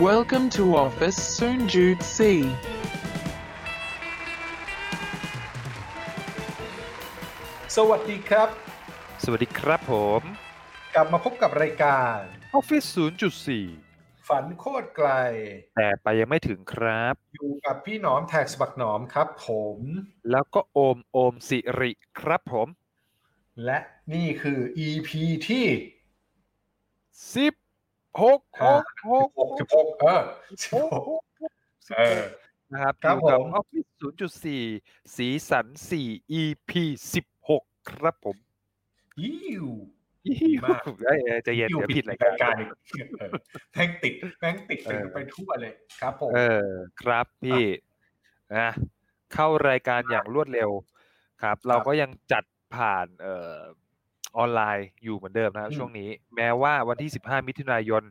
Welcome to Office Soon Jude C. สวัสดีครับสวัสดีครับผม กลับมาพบกับรายการ Office 0.4 ฝันโคตรไกล แต่ไปยังไม่ถึงครับ อยู่กับพี่หนอมแท็กสบักหนอมครับผม แล้วก็โอมโอมสิริครับผม และนี่คือ EP ที่สิบ หกหกหกหกสิบหกเออสิบหกเออนะครับครับอยู่กับผม Office 0.4สีสัน4 EP 16ครับผมยิ้วอิ๊วมากเอ้ยเอ้ยใจะเย็นยิ้วเดี๋ยวผิดรายรายกาการรอีกเออแม่งติดแม่งติดไปเออไปทั่วเลยครับผมเออครับพี่นะเข้ารายการอย่างรวดเร็วครับ เราก็ยังจัดผ่านเอ่อ ออนไลน์อยู่เหมือนเดิมนะครับอืมช่วงนี้ แม้ว่าวันที่ 15 มิถุนายน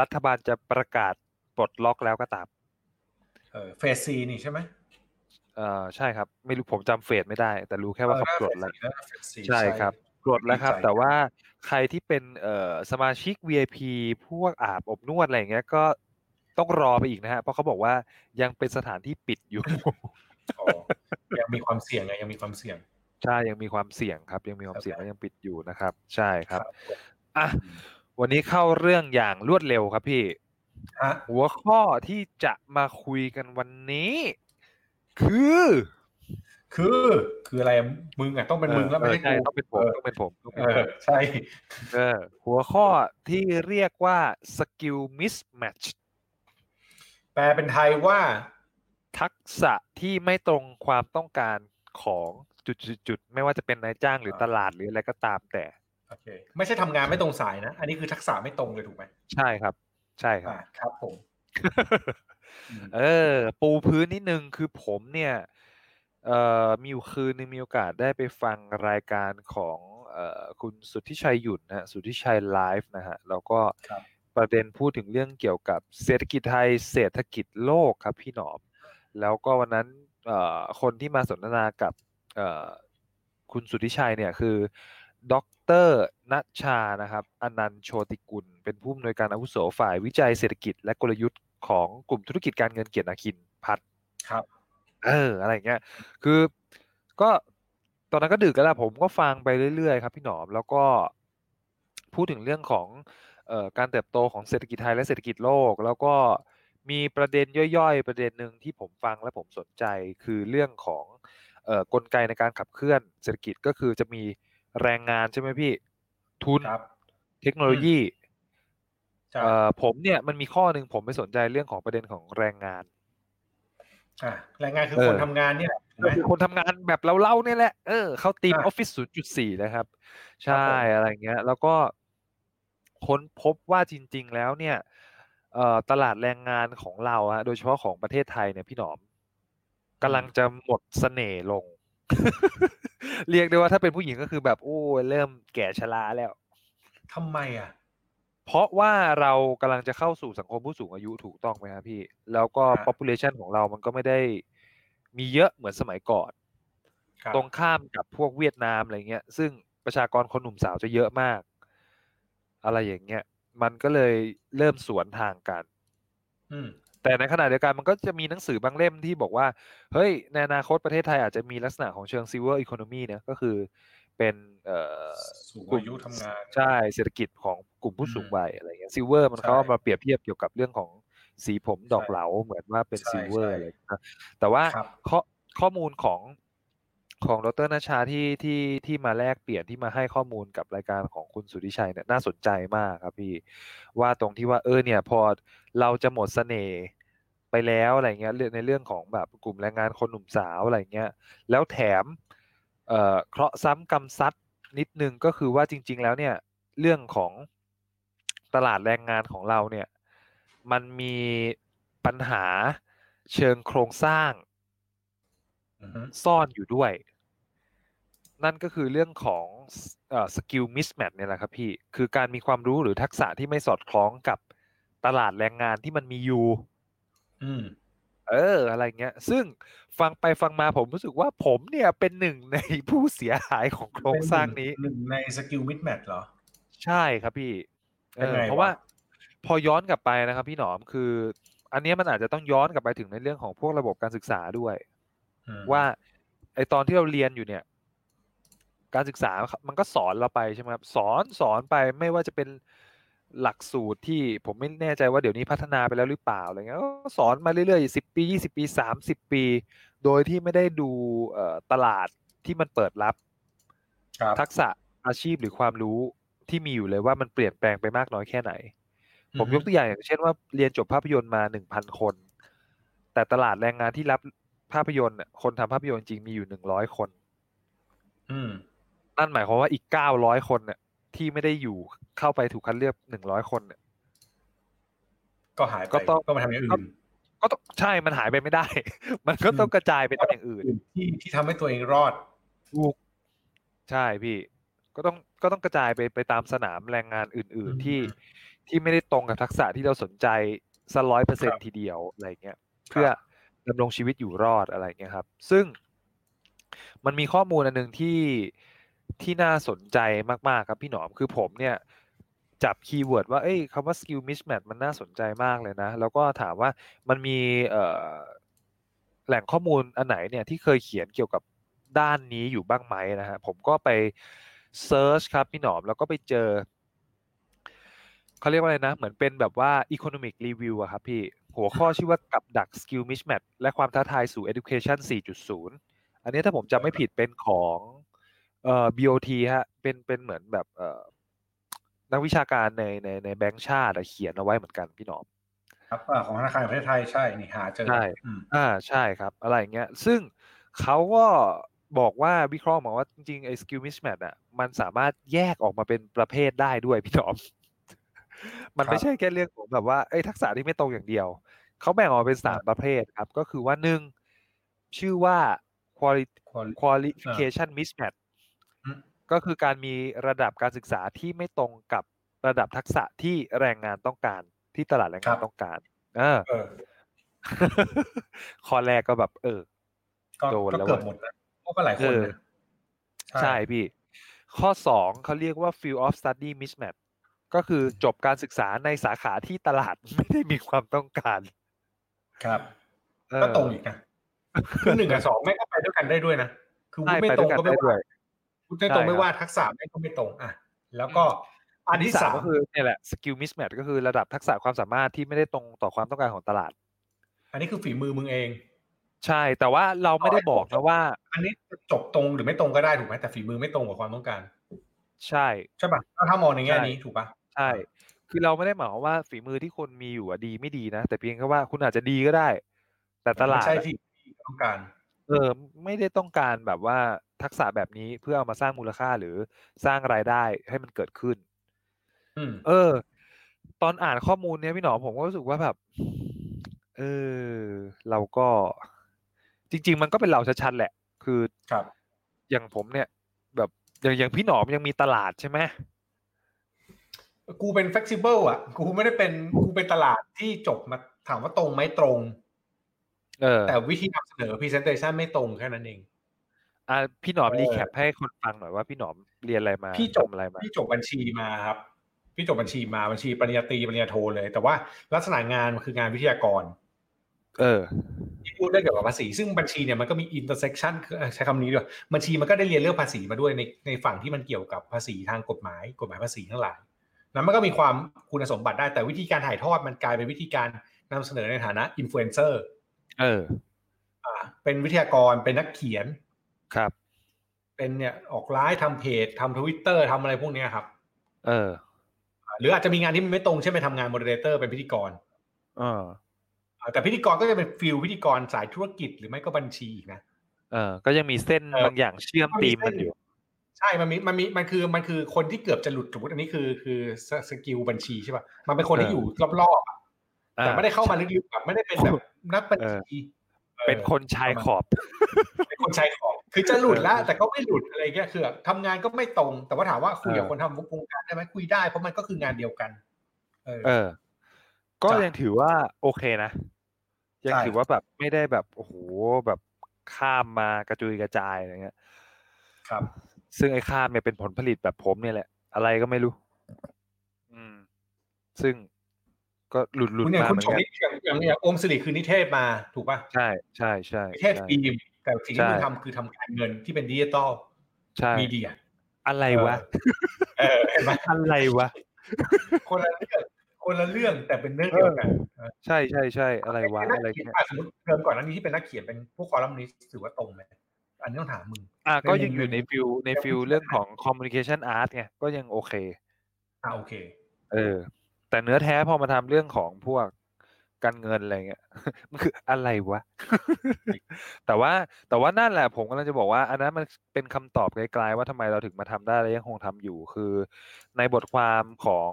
รัฐบาลจะประกาศปลดล็อกแล้วก็ตามเออเฟสสี่นี่ใช่ไหมเอ่อใช่ครับ ไม่รู้ผมจำเฟสไม่ได้ แต่รู้แค่ว่าเขาปลดแล้วเออเฟสสี่ใช่ครับปลดแล้วครับดีใจแต่ว่าใครที่เป็นเอ่อสมาชิก VIP พวกอาบอบนวดอะไรอย่างเงี้ยก็ต้องรอไปอีกนะฮะเพราะเขาบอกว่ายังเป็นสถานที่ปิดอยู่อ๋อยังมีความเสี่ยงไงยังมีความเสี่ยง ใช่ยังมีความเสี่ยงครับ ยังมีความเสี่ยงและยังปิดอยู่นะครับ ใช่ครับอะวันนี้เข้าเรื่องอย่างรวดเร็วครับพี่ฮะหัวข้อที่จะมาคุยกันวันนี้ คือ คือคืออะไรมึงอะต้องเป็นมึงแล้วไม่เออใช่ใช่กูต้องเป็นผมเออต้องเป็นผมต้องเป็นเอผอมใช่เออหัวข้อที่เรียกว่า skill mismatch แปลเป็นไทยว่า ทักษะที่ไม่ตรงความต้องการของ จุดๆๆไม่ว่าจะเป็นนายจ้างหรือตลาดหรืออะไรก็ตามแต่โอเคไม่ใช่ทำงานไม่ตรงสายนะ อันนี้คือทักษะไม่ตรงเลยถูกไหมใช่ครับ ใช่ครับอ่าครับผมอืมเออ ปูพื้นนิดนึงคือผมเนี่ยเอ่อมีอยู่คืนนึงมีโอกาสได้ไปฟังรายการของเอ่อคุณสุทธิชัยหยุ่นนะฮะสุทธิชัยไลฟ์นะฮะแล้วก็ครับประเด็นพูดถึงเรื่องเกี่ยวกับเศรษฐกิจไทยเศรษฐกิจโลกครับพี่หนอม แล้วก็วันนั้นเอ่อคนที่มาสนทนากับเอ่อ คุณสุทธิชัยเนี่ยคือดรนัชชานะครับอนันต์โชติกุล เป็นผู้อำนวยการอาวุโสฝ่ายวิจัยเศรษฐกิจ และกลยุทธ์ของกลุ่มธุรกิจการเงินเกียรตินาคินพัฒน์ครับ เออ อะไรอย่างเงี้ย คือก็ตอนนั้นก็ดึกแล้วล่ะผมก็ฟังไปเรื่อยๆครับพี่หนอม แล้วก็พูดถึงเรื่องของเอ่อการเติบโตของเศรษฐกิจไทยและเศรษฐกิจโลก แล้วก็มีประเด็นย่อยๆ ประเด็นหนึ่งที่ผมฟังและผมสนใจคือเรื่องของเอ่อ กลไกในการขับเคลื่อนเศรษฐกิจก็คือจะมีแรงงานใช่ไหมพี่ทุนครับเทคโนโลยีใช่เอ่อผมเนี่ยมันมีข้อหนึ่งผมไม่สนใจเรื่องของประเด็นของแรงงานอ่าแรงงานคือเออคนทำงานเนี่ยแหละถูกไหมก็คือคนทำงานแบบเราเล่าเนี่ยแหละเออเข้าทีมออะอฟฟิศ0.4นะครับครัใช่บผมอะไรเงี้ย แล้วก็ค้นพบว่าจริง ๆ แล้วเนี่ยเอ่อตลาดแรงงานของเราฮะโดยเฉพาะของประเทศไทยเนี่ยพี่หนอม กำลังจะหมดเสน่ห์ลง เรียกได้ว่าถ้าเป็นผู้หญิงก็คือแบบโอ้ยเริ่มแก่ชราแล้วทำไมอะ เพราะว่าเรากำลังจะเข้าสู่สังคมผู้สูงอายุถูกต้องไหมครับพี่ แล้วก็ครับ population ของเรามันก็ไม่ได้มีเยอะเหมือนสมัยก่อนครับตรงข้ามกับพวกเวียดนามอะไรเงี้ย ซึ่งประชากรคนหนุ่มสาวจะเยอะมาก อะไรอย่างเงี้ย มันก็เลยเริ่มสวนทางกันอืม แต่ในขณะเดียวกันมันก็จะมีหนังสือบางเล่มที่บอกว่า เฮ้ย ในอนาคตประเทศไทยอาจจะมีลักษณะของเชิง silver economy เนี่ยก็คือเป็นเอ่อสูงกลุ่มอายุทำงานใช่เศรษฐกิจของกลุ่มผู้สูงอืมวัยอะไรเงี้ย silver มันใช่เขาเอามาเปรียบเทียบเกี่ยวกับเรื่องของสีผมดอกใช่เหลาเหมือนว่าเป็นใช่ silver ใช่อะไรนะแต่ว่าครับข้อข้อมูลของ ของดรนาชาที่ที่ที่มาแลกเปลี่ยนที่มาให้ข้อมูลกับรายการของคุณสุธิชัยเนี่ยน่าสนใจมากครับพี่ว่าตรงที่ว่าเออเนี่ยพอเราจะหมดเสน่ห์ไปแล้วอะไรเงี้ยในเรื่องของแบบกลุ่มแรงงานคนหนุ่มสาวอะไรเงี้ยแล้วแถมเอ่อเคราะห์ซ้ำกรรมซัดนิดนึงก็คือว่าจริง ๆ แล้วเนี่ยเรื่องของตลาดแรงงานของเราเนี่ยมันมีปัญหาเชิงโครงสร้าง ซ่อนอยู่ด้วย นั่นก็คือเรื่องของเอ่อ skill mismatch เนี่ยแหละครับพี่ คือการมีความรู้หรือทักษะที่ไม่สอดคล้องกับตลาดแรงงานที่มันมีอยู่อืมเออ อะไรเงี้ย ซึ่งฟังไปฟังมาผมรู้สึกว่าผมเนี่ยเป็นหนึ่งในผู้เสียหายของโครงสร้างนี้หนึ่งใน skill mismatch เหรอ ใช่ครับพี่เอเป็นอไงเพราะวะว่าพอย้อนกลับไปนะครับพี่หนอมคือ อันเนี้ยมันอาจจะต้องย้อนกลับไปถึงในเรื่องของพวกระบบการศึกษาด้วยอืม ว่าไอตอนที่เราเรียนอยู่เนี่ย การศึกษามันก็สอนเราไปใช่ไหมครับสอนสอนไปไม่ว่าจะเป็นหลักสูตรที่ผมไม่แน่ใจว่าเดี๋ยวนี้พัฒนาไปแล้วหรือเปล่าอะไรเงี้ยก็สอนมาเรื่อยๆสิบปียี่สิบปีสามสิบปี โดยที่ไม่ได้ดูเอ่อตลาดที่มันเปิดรับครับ ทักษะอาชีพหรือความรู้ที่มีอยู่เลยว่ามันเปลี่ยนแปลงไปมากน้อยแค่ไหน ผมยกตัวอย่างอย่างเช่นว่าเรียนจบภาพยนตร์มาหนึ่งพันคน แต่ตลาดแรงงานที่รับ ภาพยนตร์น่ะคนทำภาพยนตร์จริงมีอยู่หนึ่งร้อยคน อืมนั่นหมายความว่าอีกเก้าร้อยคนเนี่ยที่ไม่ได้อยู่เข้าไปถูกคัดเลือกหนึ่งร้อยคนเนี่ยก็หายไปก็ต้องก็มาทำอย่างอื่นก็ต้องใช่มันหายไปไม่ได้ มันก็ต้องกระจายไปทำอย่างอื่น ที่ที่ทำให้ตัวเองรอดถูกใช่พี่ ก็ต้องก็ต้องกระจายไปไปตามสนามแรงงานอื่นอืมๆที่ที่ไม่ได้ตรงกับทักษะที่เราสนใจสร้อยเปอร์เซ็นครับทีเดียวอะไรเงี้ย เพื่อ ดำรงชีวิตอยู่รอดอะไรเงี้ยครับ ซึ่งมันมีข้อมูลอันหนึ่งที่ที่น่าสนใจมากๆครับพี่หนอมคือผมเนี่ยจับ keyword ว่าเอ้ยคำว่า skill mismatch มันน่าสนใจมากเลยนะ แล้วก็ถามว่ามันมีแหล่งข้อมูลอันไหนเนี่ยที่เคยเขียนเกี่ยวกับด้านนี้อยู่บ้างไหมนะฮะผมก็ไป search ครับพี่หนอมแล้วก็ไปเจอเขาเรียกว่าอะไรนะ เหมือนเป็นแบบว่า economic review อะครับพี่ หัวข้อชื่อว่ากับดัก skill mismatch และความท้าทายสู่ education 4.0 อันนี้ถ้าผมจำไม่ผิดเป็นของเอ่อ BOT ฮะเป็นเป็นเหมือนแบบเอ่อนักวิชาการในในในแบงก์ชาติอะเขียนเอาไว้เหมือนกันพี่หนอมครับอ่าของธนาคารแห่งประเทศไทยใช่นี่หาเจอใช่อืมอ่าใช่ครับ อะไรอย่างเงี้ยซึ่งเขาก็บอกว่าวิเคราะห์มาว่าจริงๆไอ้ skill mismatch อะมันสามารถแยกออกมาเป็นประเภทได้ด้วยพี่หนอม มันไม่ใช่แค่เรื่องของแบบว่าเอ้ยทักษะที่ไม่ตรงอย่างเดียว เขาแบ่งออกเป็นสามประเภทครับ ก็คือว่าหนึ่งชื่อว่า quali Quali- qualification mismatch อืมก็คือการมีระดับการศึกษาที่ไม่ตรงกับระดับทักษะที่แรงงานต้องการ ที่ตลาดแรงงานต้องการ เออเออข้อแรกก็แบบ เออก็โดนก็แล้วเกือบว่ะหมดนะเพราะก็หลายคนเออนะใช่พี่ ข้อสองเขาเรียกว่า field of study mismatch ก็คือจบการศึกษาในสาขาที่ตลาดไม่ได้มีความต้องการ ครับเออก็ตรงอีกนะคือหนึ่งกับสองแม่งก็ไปด้วยกันได้ด้วยนะคือใช่ไม่ไปตด้รวยงกันก็ไม่ได้ด้วว่ายคุณไม่ตรงใช่ไม่ครับว่าทักษะแม่งก็ไม่ตรงอะแล้วก็อันที่สามก็คือเนี่ยแหละ skill mismatch ก็คือระดับทักษะความสามารถที่ไม่ได้ตรงต่อความต้องการของตลาด อันนี้คือฝีมือมึงเอง ใช่ แต่ว่าเราไม่ได้บอกนะว่า อันนี้จะจบตรงหรือไม่ตรงก็ได้ถูกไหมแต่ฝีมือไม่ตรงกับความต้องการ ใช่ใช่ป่ะถ้าถ้ามองในแง่ใช่นี้ถูกป่ะใช่ คือเราไม่ได้หมายความว่าฝีมือที่คนมีอยู่อะดีไม่ดีนะ แต่เพียงแค่ว่าคุณอาจจะดีก็ได้ แต่ตลาดไม่ใช่อะที่ต้องการ เออ ไม่ได้ต้องการแบบว่าทักษะแบบนี้เพื่อเอามาสร้างมูลค่าหรือสร้างรายได้ให้มันเกิดขึ้นอืมเออ ตอนอ่านข้อมูลเนี้ยพี่หนอมผมก็รู้สึกว่าแบบ เออ เราก็ จริง ๆ มันก็เป็นเราชัดๆแหละ คือครับ อย่างผมเนี่ย แบบอย่างอย่างพี่หนอมยังมีตลาดใช่ไหม กูเป็น flexible อะ กูไม่ได้เป็นกูเป็นตลาดที่จบมาถามว่าตรงไหมตรงเออแต่วิธีนำเสนอ presentation ไม่ตรงแค่นั้นเองอะพี่หนอมเออ recap ให้คนฟังหน่อยว่าพี่หนอมเรียนอะไรมา พี่จบทำอะไรมา พี่จบบัญชีมาครับ พี่จบบัญชีมาบัญชีปริญญาตรีปริญญาโทเลย แต่ว่าลักษณะงานมันคืองานวิทยากร เออที่พูดได้เกี่ยวกับภาษี ซึ่งบัญชีเนี่ยมันก็มี intersection คือเอ่อใช้คำนี้ด้วยบัญชีมันก็ได้เรียนเรื่องภาษีมาด้วยในในฝั่งที่มันเกี่ยวกับภาษีทางกฎหมาย กฎหมายภาษีทั้งหลาย นั้นมันก็มีความคุณสมบัติได้แต่วิธีการถ่ายทอดมันกลายเป็นวิธีการนำเสนอในฐานะอินฟลูเอนเซอร์เออ อ่า เป็นวิทยากรเป็นนักเขียนครับ เป็นเนี่ยออกไลฟ์ทำเพจทำทวิตเตอร์ทำอะไรพวกเนี้ยครับ เอออ่าหรืออาจจะมีงานที่มันไม่ตรงเช่นไปทำงาน moderator เป็นพิธีกรเอออ่าแต่พิธีกรก็จะเป็น feel พิธีกรสายธุรกิจหรือไม่ก็บัญชีอีกนะเออก็ยังมีเส้นเออบางอย่างเชื่อมมันมีตีมมันเส้นอยู่ ใช่มันมีมันมีมันคือมันคือคนที่เกือบจะหลุดสมมติอันนี้คือคือส skill บัญชีใช่ป่ะมันเป็นคนที่เอออยู่รอบๆอะแต่อ่าไม่ได้เข้ามาลึกๆแบบไม่ได้เป็นแบบนักบัญชีออเป็นคนชายขอบ เป็นคนชายขอบ คือจะหลุดแล้ว แต่ก็ไม่หลุดอะไรเงี้ยคือแบบทำงานก็ไม่ตรง แต่ว่าถามว่าคุยกับเออคนทำวงการได้ไหมคุยได้เพราะมันก็คืองานเดียวกัน เออเออก็จ้ะยังถือว่าโอเคนะ ยังใช่ถือว่าแบบไม่ได้แบบโอ้โหแบบข้ามมากระจุยกระจายอะไรเงี้ย ครับ ซึ่งไอ้ข้ามเนี่ยเป็นผลผลิตแบบผมเนี่ยแหละ อะไรก็ไม่รู้ อืม ซึ่งก็หลุดหลุดคุณอย่างมาคุณเหมือชมนกันนิอย่างอย่างอย่างโอมสิริคือนิเทศมาถูกป่ะใช่ใช่ใช่นิเทศใช่ฟิล์มแต่สิ่งที่ใช่คุณทำคือทำการเงินที่เป็นดิจิตอลใช่มีเดีย อะไรวะเออเห็นไหมอะไรวะ คนละเรื่องคนละเรื่องแต่เป็นเรื่องเดียวกันใช่ใช่ใช่อะไรวะนักอะไรเขียนเงี้ยอะสมมติเทอมก่อนหน้านี้ที่เป็นนักเขียนเป็นพวกคอลัมนิสต์ถือว่าตรงไหม อันนี้ต้องถามมึง อะก็ในมุมยังอยู่ใน field ในในมุม field เรื่องของ communication art ไงก็ยังโอเค อ่าโอเค เออ แต่เนื้อแท้พอมาทำเรื่องของพวกการเงินอะไรเงี้ยมันคืออะไรวะ แต่ว่าแต่ว่านั่นแหละผมกำลังจะบอกว่าอันนั้นมันเป็นคำตอบไกลๆว่าทำไมเราถึงมาทำได้และยังคงทำอยู่คือ ในบทความของ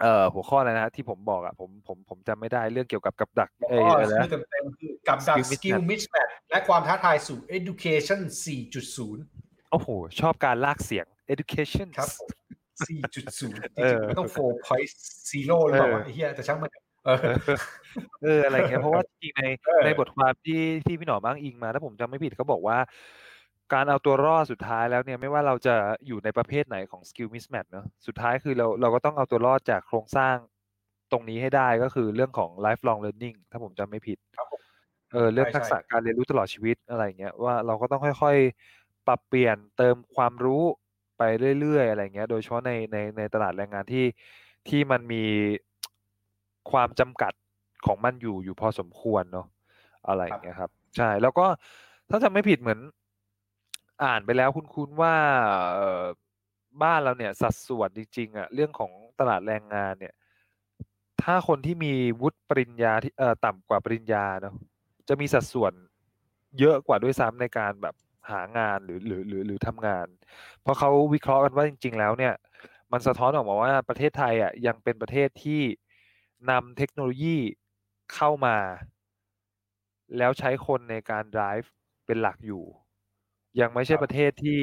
เอ่อหัวข้ออะไรนะที่ผมบอกอะผมผมผมจำไม่ได้เรื่องเกี่ยวกับกับดักเออก็อะไรชื่อนะเต็มๆคือกับดัก Skill skill mismatch และความท้าทายสู่ education 4.0 โอ้โห ชอบการลากเสียง education ครับผม4.0 จริงเออๆไม่ต้อง4 point zero หรือเปล่าวะเออไอ้เหี้ยแต่ช่างมันเออเอออะไรเงี้ยเพราะว่าจริงๆในเออในบทความที่ที่พี่หนอมอ้างอิงมาถ้าผมจำไม่ผิดเขาบอกว่า การเอาตัวรอดสุดท้ายแล้วเนี่ยไม่ว่าเราจะอยู่ในประเภทไหนของ skill mismatch เนอะสุดท้ายคือเราเราก็ต้องเอาตัวรอดจากโครงสร้างตรงนี้ให้ได้ก็คือเรื่องของ lifelong learning ถ้าผมจำไม่ผิดครับผม เออเรื่องใช่ทักษะใช่การเรียนรู้ตลอดชีวิตอะไรเงี้ยว่าเราก็ต้องค่อยๆ ปรับเปลี่ยนเติมความรู้ไปเรื่อยๆอะไรเงี้ย โดยเฉพาะในในในตลาดแรงงานที่ที่มันมีความจำกัดของมันอยู่อยู่พอสมควรเนาะอะไรอย่างเงี้ยครับ ใช่แล้วก็ถ้าจำไม่ผิดเหมือนอ่านไปแล้วคุณคุณว่าเอ่อบ้านเราเนี่ยสัดส่วนจริงๆอะเรื่องของตลาดแรงงานเนี่ย ถ้าคนที่มีวุฒิปริญญาที่เอ่อต่ำกว่าปริญญาเนาะ จะมีสัดส่วนเยอะกว่าด้วยซ้ำในการแบบหางานหรือหรือหรือหรือทำงาน เพราะเขาวิเคราะห์กันว่าจริง ๆ แล้วเนี่ย มันสะท้อนออกมาว่าประเทศไทยอะยังเป็นประเทศที่นำเทคโนโลยีเข้ามา แล้วใช้คนในการ drive เป็นหลักอยู่ ยังไม่ใช่ครับประเทศที่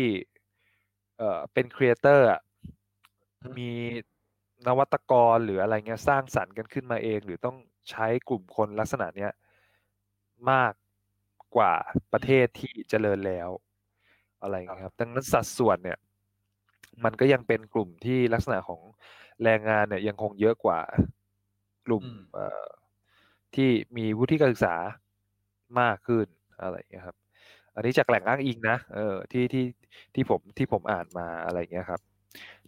เอ่อเป็นครีเอเตอร์อะอืมมีนวัตกรหรืออะไรเงี้ยสร้างสรรค์กันขึ้นมาเอง หรือต้องใช้กลุ่มคนลักษณะเนี้ย มากกว่าประเทศที่เจริญแล้วอะไรอย่างเงี้ยครับ ดังนั้นสัดส่วนเนี่ย มันก็ยังเป็นกลุ่มที่ลักษณะของแรงงานเนี่ยยังคงเยอะกว่ากลุ่มอืมเอ่อที่มีวุฒิการศึกษามากขึ้นอะไรอย่างเงี้ยครับ อันนี้จากแหล่งอ้างอิงนะเออที่ที่ที่ผมที่ผมอ่านมาอะไรอย่างเงี้ยครับ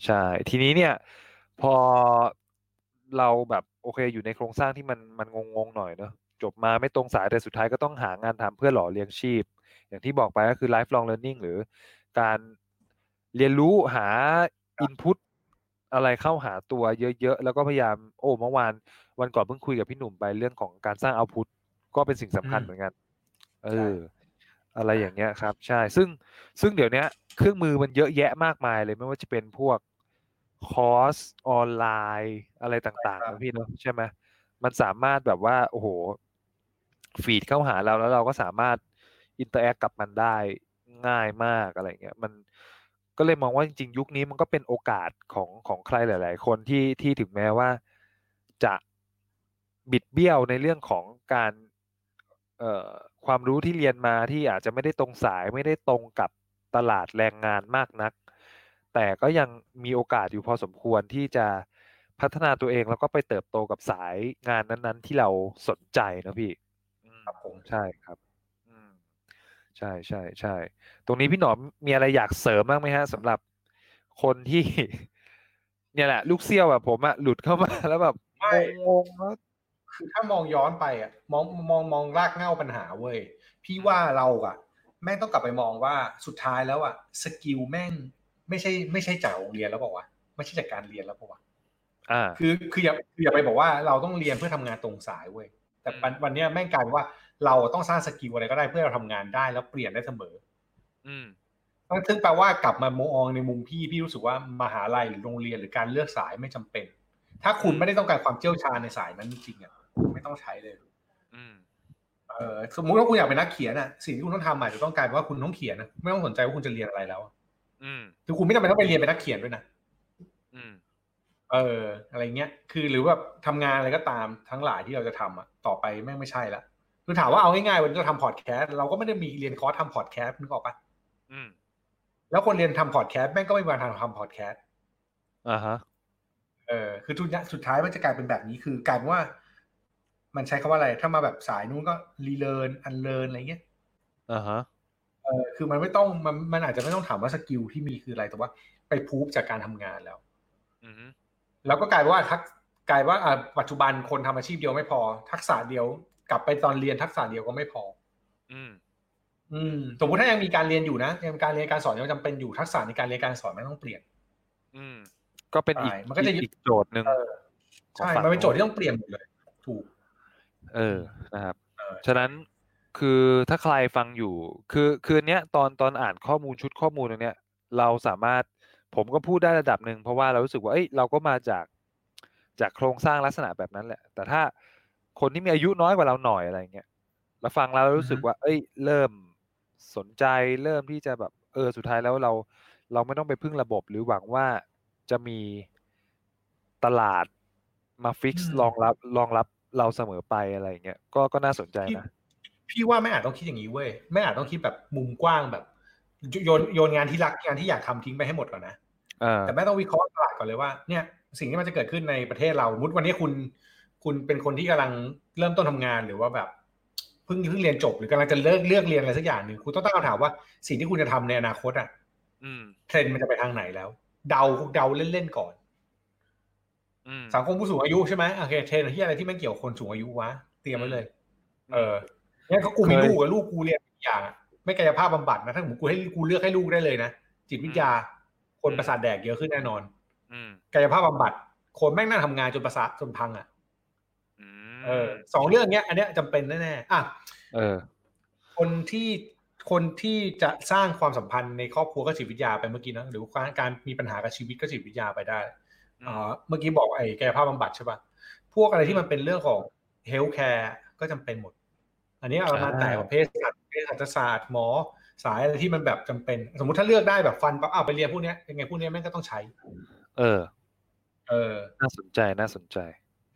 ใช่ทีนี้เนี่ย พอเราแบบโอเคอยู่ในโครงสร้างที่มันมันงงๆหน่อยเนอะ จบมาไม่ตรงสายแต่สุดท้ายก็ต้องหางานทำเพื่อหล่อเลี้ยงชีพ อย่างที่บอกไปก็คือ lifelong learning หรือการเรียนรู้หา input อะไรเข้าหาตัวเยอะๆ แล้วก็พยายามโอ้เมื่อวานวันก่อนเพิ่งคุยกับพี่หนุ่มไปเรื่องของการสร้าง output ก็เป็นสิ่งสำคัญอืมเหมือนกัน เอใช่ออะไรอย่างเงี้ยครับ ใช่ ซึ่งซึ่งเดี๋ยวเนี้ยเครื่องมือมันเยอะแยะมากมายเลยไม่ว่าจะเป็นพวกคอร์สออนไลน์ อะไรต่างๆนะพี่เนาะใช่ไหมมันสามารถแบบว่า โอ้โห feed เข้าหาเราแล้วเราก็สามารถ interact กับมันได้ง่ายมากอะไรเงี้ยมันก็เลยมองว่าจริงๆยุคนี้มันก็เป็นโอกาสของของใครหลาย ๆ คนที่ที่ถึงแม้ว่าจะบิดเบี้ยวในเรื่องของการเอ่อความรู้ที่เรียนมาที่อาจจะไม่ได้ตรงสายไม่ได้ตรงกับตลาดแรงงานมากนัก แต่ก็ยังมีโอกาสอยู่พอสมควรที่จะพัฒนาตัวเองแล้วก็ไปเติบโตกับสายงานนั้น ๆ ที่เราสนใจนะพี่ ครับผมใช่ครับอืมใช่ใช่ใช่ตรงนี้พี่หนอมมีอะไรอยากเสริมบ้างไหมฮะสำหรับคนที่ เนี่ยแหละ ลูกเซี่ยวแบบผมอะหลุดเข้ามาแล้วแบบไม่งงๆแล้วคือถ้ามองย้อนไปอะมองมองมองรากเหง้าปัญหาเว้ยพี่ว่าเราอะแม่งต้องกลับไปมองว่าสุดท้ายแล้วอะสกิลแม่งไม่ใช่ ไม่ใช่จากโรงเรียนแล้วบอกว่าวะไม่ใช่จากการเรียนแล้วบอกว่าวะอ่าคือคืออย่าคืออย่าไปบอกว่าเราต้องเรียนเพื่อทำงานตรงสายเว้ย แต่วันวันเนี้ยแม่งกลายเป็นว่าเราต้องสร้างสกิลอะไรก็ได้เพื่อเราทำงานได้แล้วเปลี่ยนได้เสมอ อืมซึ่งแปลว่ากลับมามองในมุมพี่พี่รู้สึกว่ามหาลัยหรือโรงเรียนหรือการเลือกสายไม่จำเป็น ถ้าคุณไม่ได้ต้องการความเชี่ยวชาญในสายนั้นจริงๆอะไม่ต้องใช้เลย อืมเออสมมุติว่าคุณอยากเป็นนักเขียนอะสิ่งที่คุณต้องทำอาจจะต้องกลายเป็นว่าคุณต้องเขียนนะไม่ต้องสนใจว่าคุณจะเรียนอะไรแล้ว อืมคือคุณไม่จำเป็นต้องไปเรียนเป็นนักเขียนด้วยนะอืม เออ อะไรเงี้ย คือหรือว่าทำงานอะไรก็ตามทั้งหลายที่เราจะทำอะ ต่อไปแม่งไม่ใช่ละ คือถามว่าเอาง่ายๆวันนี้เราทำพอดแคสต์เราก็ไม่ได้มีเรียนคอร์สทำพอดแคสต์นึกออกปะอืม แล้วคนเรียนทำพอดแคสต์แม่งก็ไม่มีวันทำทำพอดแคสต์อ่าฮะ เออ คือทุนสุดท้ายมันจะกลายเป็นแบบนี้คือกลายเป็นว่า มันใช้คำว่าอะไร ถ้ามาแบบสายนู้นก็ relearn unlearn อะไรเงี้ย อ่าฮะ เออ คือมันไม่ต้องมันมันอาจจะไม่ต้องถามว่าสกิลที่มีคืออะไรแต่ว่า ไปพูฟจากการทำงานแล้ว อือฮึ แล้วก็กลายเป็นว่าทักกลายว่าอ่าปัจจุบันคนทำอาชีพเดียวไม่พอ ทักษะเดียว กลับไปตอนเรียนทักษะเดียวก็ไม่พอ อืม อืมสมมติถ้ายังมีการเรียนอยู่นะยังมีการเรียนการสอนยังจำเป็นอยู่ทักษะในการเรียนการสอนไม่ต้องเปลี่ยน อืม ก็เป็นอีกใช่มันก็จะยึดอีกโจทย์หนึ่งเออของใช่ฝั่งมันเป็นโจทย์ที่ต้องเปลี่ยนหมดเลย ถูก เออนะครับเออฉะนั้นคือถ้าใครฟังอยู่ คือคือเนี้ยตอนตอนอ่านข้อมูลชุดข้อมูลตรงเนี้ย เราสามารถ ผมก็พูดได้ระดับหนึ่งเพราะว่าเรารู้สึกว่าเอ้ยเราก็มาจากจากโครงสร้างลักษณะแบบนั้นแหละ แต่ถ้าคนที่มีอายุน้อยกว่าเราหน่อยอะไรเงี้ยแล้วฟังแล้วรู้สึกว่า เอ้ย เริ่มสนใจเริ่มที่จะแบบ เออสุดท้ายแล้วเรา เราไม่ต้องไปพึ่งระบบ หรือหวังว่าจะมีตลาดมา fix อืมรองรับรองรับเราเสมอไปอะไรอย่างเงี้ยก็ก็น่าสนใจนะ พี่ว่าไม่อาจต้องคิดอย่างนี้เว้ยไม่อาจต้องคิดแบบมุมกว้างแบบ โยนโยนงานที่รักงานที่อยากทำทิ้งไปให้หมดก่อนนะเออแต่แม่งต้องวิเคราะห์ตลาดก่อนเลยว่าเนี่ยสิ่งที่มันจะเกิดขึ้นในประเทศเราสมมุติวันนี้คุณ คุณเป็นคนที่กำลังเริ่มต้นทำงานหรือว่าแบบเพิ่งเพิ่งเรียนจบหรือกำลังจะเลิกเลือกเรียนอะไรสักอย่างหนึ่งคุณต้องตั้งคำถามว่าสิ่งที่คุณจะทำในอนาคตอะอืมเทรนด์มันจะไปทางไหนแล้ว เดาเดาเล่นๆก่อนอืมสังคมผู้สูงอายุใช่ไหมโอเคเทรนด์ที่อะไรที่ไม่เกี่ยวกับคนสูงอายุวะเตรียมไว้เลย เออเนี่ยเขากูมีลูกอะลูกกูเรียนทุกอย่างอะ ไม่กายภาพบำบัดนะถ้าสมมติกูให้กูเลือกให้ลูกได้เลยนะจิตวิทยาคนประสาทแดกเยอะขึ้นแน่นอนอืมกายภาพบำบัดคนแม่งนั่งทำงานจนประสาทจนพังอะอืมเออสองเรื่องเนี้ย อันเนี้ยจำเป็นแน่ๆอะเออ คนที่คนที่จะสร้างความสัมพันธ์ในครอบครัวก็จิตวิทยาไปเมื่อกี้นะหรือว่าการมีปัญหากับชีวิตก็จิตวิทยาไปได้อืมอ่าเมื่อกี้บอกไอ้กายภาพบำบัดใช่ป่ะพวกอะไรที่มันเป็นเรื่องของ healthcare ก็จำเป็นหมด อันนี้เอามาแต่ประเภทสัต ว์เภสัชศาสตร์หมอสายอะไรที่มันแบบจำเป็น สมมุติถ้าเลือกได้แบบฟันปั๊บอ้าวไปเรียนพวกเนี้ยยังไงพวกเนี้ยแม่งก็ต้องใช้ เออ เออ น่าสนใจน่าสนใจ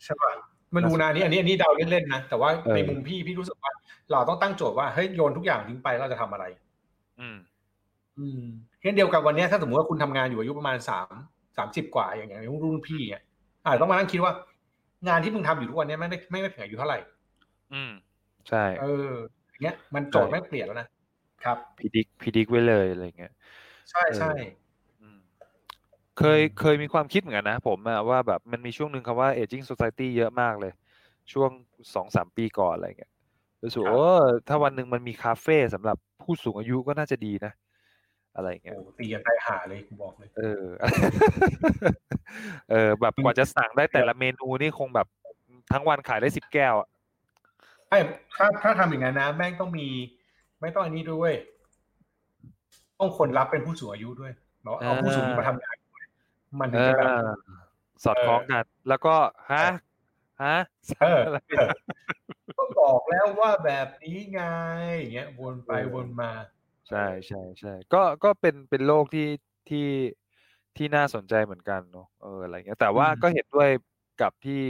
ใช่ป่ะไม่รู้นะอันนี้อันนี้อันนี้เดาเล่นๆนะแต่ว่าเออในมุมพี่พี่รู้สึกว่า เราต้องตั้งโจทย์ว่าเฮ้ยโยนทุกอย่างทิ้งไปแล้วเราจะทำอะไร อืม อืมเช่นเดียวกับวันเนี้ยถ้าสมมติว่าคุณทำงานอยู่อายุประมาณสามสามสิบกว่าอย่างอย่างรุ่นพี่เนี่ยอาจจะต้องมานั่งคิดว่า งานที่มึงทำอยู่ทุกวันเนี้ยไม่ได้ไม่ได้ถึงอายุเท่าไหร่ อืม ใช่ เอออย่าง เงี้ยมันโจทย์ไม่งเปลี่ยนแล้วนะครับพิดิกพิดิกไว้เลยอะไรเงี้ยใช่ใช่อืมเคยเคยมีความคิดเหมือนกันนะผมอะว่าแบบมันมีช่วงหนึ่งคำว่า aging society เยอะมากเลย ช่วงสองสามปีก่อนอะไรเงี้ยรู้สึกว่าเออถ้าวันหนึ่งมันมีคาเฟ่สำหรับผู้สูงอายุก็น่าจะดีนะ อะไรเงี้ยโอ้ตีกันไปหาเลยกูบอกเลย เออ เออ แบบกว่าจะสั่งได้แต่ละเมนูนี่คงแบบทั้งวันขายได้สิบแก้วอะ ไอ้ถ้าถ้าทำอย่างนั้นนะ แม่งต้องมี ไม่ต้องอันนี้ด้วย ต้องคนรับเป็นผู้สูงอายุด้วยบอกว่าเอาผู้สูงอายุมาทำงานด้วยมันถึเองจะแบบอสอดคล้องกัน แล้วก็ฮะฮะเอออะไรเออก็บอกแล้วว่าแบบนี้ไงอย่างเงี้ยวนไปวนมา ใช่ใช่ใช่ก็ก็เป็นเป็นโลกที่ที่ที่น่าสนใจเหมือนกันเนาะเอออะไรเงี้ยแต่ว่าอืมก็เห็นด้วยกับที่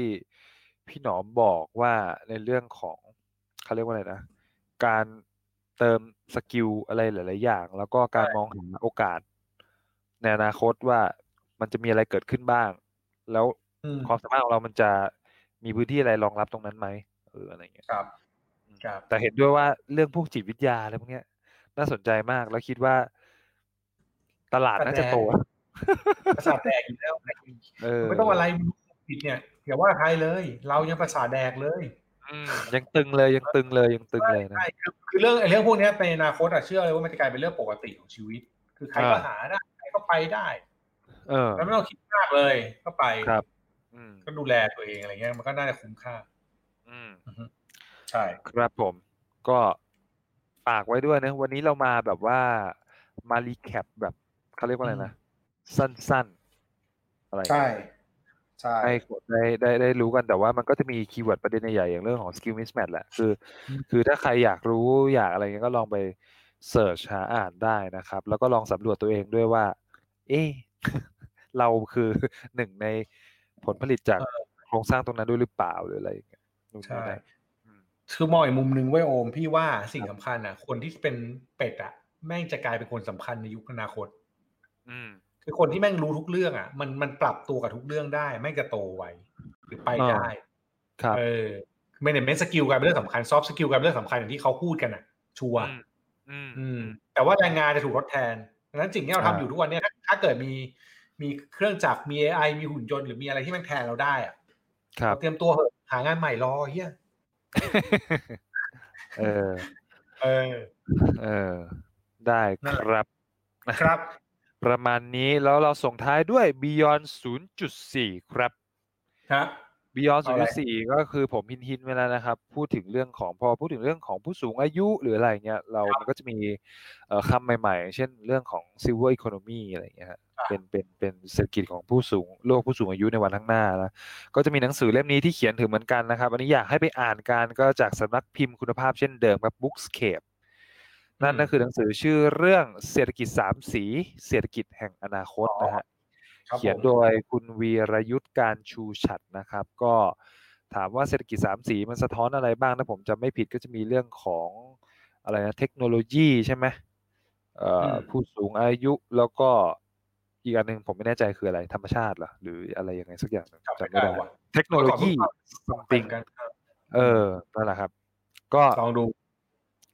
พี่หนอมบอกว่าในเรื่องของ เขาเรียกว่าอะไรนะ การเติม skill อะไรหลาย ๆ อย่าง แล้วก็การมองหาโอกาสในอนาคตว่ามันจะมีอะไรเกิดขึ้นบ้าง แล้วอืมความสามารถของเรามันจะมีพื้นที่อะไรรองรับตรงนั้นไหมเอออะไรเงี้ยครับอืมครับ แต่เห็นด้วยว่าเรื่องพวกจิตวิทยาอะไรพวกเนี้ย น่าสนใจมากแล้วคิดว่า ตลาดน่าจะโตประสาทแดกอยู่แล้วเออไม่ต้องอะไรผิดเนี่ยอย่าว่าใครเลย เรายังประสาทแดกเลยอืม ยังตึงเลยยังตึงเลยยังตึงเลยนะใช่คือคือเรื่องไอ้เรื่องพวกเนี้ยในอนาคตอะเชื่อเลยว่ามันจะกลายเป็นเรื่องปกติของชีวิต คือใครก็อ่าหาได้ใครก็ไปได้ เออแล้วไม่ต้องคิดมากเลยก็ไปครับอืมก็ดูแลตัวเองอะไรเงี้ยมันก็น่าจะคุ้มค่า อืมใช่ครับผม ก็ฝากไว้ด้วยนะวันนี้เรามาแบบว่ามารีแคปแบบเขาเรียกว่าอะไรนะสั้น ๆ อะไรใช่ ใช่ให้คนได้ได้ได้รู้กันแต่ว่ามันก็จะมี keyword ประเด็นใหญ่ๆอย่างเรื่องของ skill mismatch แหละคือ คือถ้าใครอยากรู้อยากอะไรเงี้ยก็ลองไป search หาอ่านได้นะครับ แล้วก็ลองสำรวจตัวเองด้วยว่า เอ๊ะเราคือหนึ่งในผลผลิตจากโครงสร้างตรงนั้นด้วยหรือเปล่าหรืออะไรอย่างเงี้ยนู่นนี่ใช่นั่นอืมคือมองอีกมุมหนึ่งเว้ยโอม พี่ว่าสิ่งสำคัญอะ คนที่เป็นเป็ดอะ แม่งจะกลายเป็นคนสำคัญในยุคอนาคต อืม คือคนที่แม่งรู้ทุกเรื่องอะ มันมันปรับตัวกับทุกเรื่องได้ แม่งจะโตไวหรือไปได้ ครับ เออ management skill กลายเป็นเรื่องสำคัญ soft skill กลายเป็นเรื่องสำคัญอย่างที่เขาพูดกันอะ ชัวร์อืมอืมอืมแต่ว่าแรงงานจะถูกทดแทนดังนั้นสิ่งที่เราอ่าทำอยู่ทุกวันเนี้ยถ้าถ้าเกิดมีมีเครื่องจักรมี AI มีหุ่นยนต์หรือมีอะไรที่มันแทนเราได้อะครับเตรียมตัวเหอะหางานใหม่รอเฮียเออ เออ เออ ได้นั่นคแหละรับ ครับ ประมาณนี้แล้วเราส่งท้ายด้วย Beyond 0.4 ครับฮะ Beyond เอาอะไร0.4 ก็คือผมหินหินๆไว้แล้วนะครับ พูดถึงเรื่องของพอพูดถึงเรื่องของผู้สูงอายุหรืออะไรเงี้ยเรามันก็จะมีเอ่อคำใหม่ๆ เช่นเรื่องของ silver economy อะไรเงี้ยฮะเป็นเป็นเป็นเศรษฐกิจของผู้สูงโลกผู้สูงอายุในวันข้างหน้านะก็จะมีหนังสือเล่มนี้ที่เขียนถึงเหมือนกันนะครับ อันนี้อยากให้ไปอ่านกันก็จากสำนักพิมพ์คุณภาพเช่นเดิมครับ Bookscape นั่นก็คือหนังสือชื่อเรื่องเศรษฐกิจสามสีเศรษฐกิจแห่งอนาคตนะฮะครับเขียนผมโดยคุณวีรยุทธการชูฉัดนะครับ ก็ถามว่าเศรษฐกิจสามสีมันสะท้อนอะไรบ้างถ้าผมจำไม่ผิดก็จะมีเรื่องของอะไรนะเทคโนโลยีใช่ไหมเอ่ออมผู้สูงอายุแล้วก็อีกอันหนึ่งผมไม่แน่ใจคืออะไรธรรมชาติเหรอหรืออะไรยังไงสักอย่างหนึ่งจำจำไม่ไม่ได้ได้ว่ะเทคโนโลยีต้อง something กันเออนั่นแหละครับ ก็ลองดู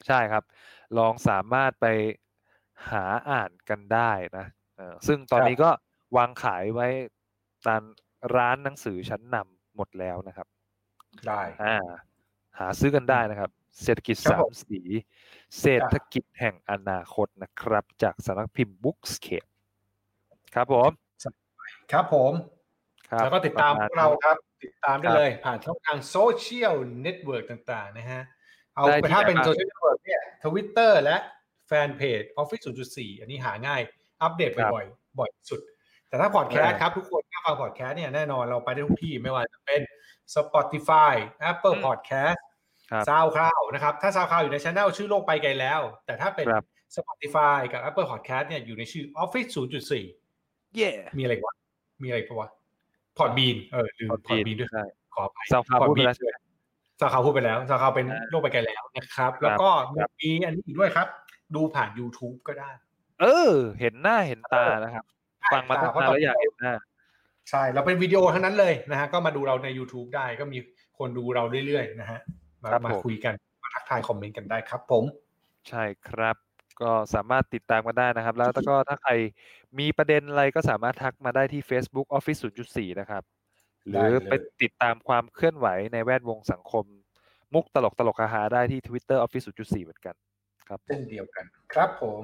ใช่ครับ ลองสามารถไปหาอ่านกันได้นะเออซึ่งตอนนี้ก็วางขายไว้ตามร้านหนังสือชั้นนำหมดแล้วนะครับ ได้อ่าหาซื้อกันได้นะครับ เศรษฐกิจครับผมสามสี เศรษฐกิจแห่งอนาคตนะครับ จากสำนักพิมพ์ Bookscape ครับผม ครับผมครับแล้วก็ติดตามปพระวณกเราครับ ติดตามได้ครับเลยผ่านช่องทาง social network ต่าง ๆ นะฮะ เอาได้ไปที่ถ้าไหนเป็นบ้าง social network เนี่ยทวิตเตอร์และ fanpage Office 0.4 อันนี้หาง่าย อัปเดตครับบ่อยๆบ่อยสุด แต่ถ้าพอดแคสต์เออครับทุกคนถ้าฟังพอดแคสต์เนี่ยแน่นอนเราไปได้ทุกที่ไม่ว่าจะเป็น Spotify Apple อืม Podcast ครับ SoundCloud นะครับ ถ้า SoundCloud อยู่ในช anel ชื่อโลกไปไกลแล้ว แต่ถ้าเป็นครับ Spotify กับ Apple Podcast เนี่ยอยู่ในชื่อ Office 0.4 เย่มีอะไรอีกวะมีอะไรอีกปะวะ Podbean เออลืม Podbean ด้วยใช่ขออภัย SoundCloud พูดไปแล้วใช่ไหม ซาวคาวพูดไปแล้วซาวคาวเป็นอ่าโลกไปไกลแล้วนะครับ แล้วก็มีอันนี้อีกด้วยครับ ดูผ่าน YouTube ก็ได้ เออ เห็นหน้าเห็นตานะครับ ฟังมาตั้งนานแล้วอยากเห็นหน้าใช่เราเป็นวิดีโอทั้งนั้นเลยนะฮะก็มาดูเราใน YouTube ได้ก็มีคนดูเราเรื่อยๆนะฮะมาครับมาผมคุยกันมาทักทายคอมเมนต์กันได้ครับ ผม ใช่ครับก็สามารถติดตามกันได้นะครับ แล้วก็ถ้าใครมีประเด็นอะไรก็สามารถทักมาได้ที่ Facebook Office 0.4 นะครับ หรือได้เลยไปติดตามความเคลื่อนไหวในแวดวงสังคม มุกตลกตลกฮาๆได้ที่ Twitter Office 0.4 เหมือนกัน ครับผเช่มนเดียวกันครับผม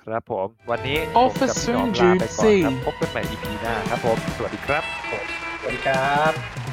ครับผม วันนี้ผมกับ Office พี่หนอมลาไปก่อนครับ0.4พบกันใหม่ EP หน้าครับผม สวัสดีครับ สวัสดีครับ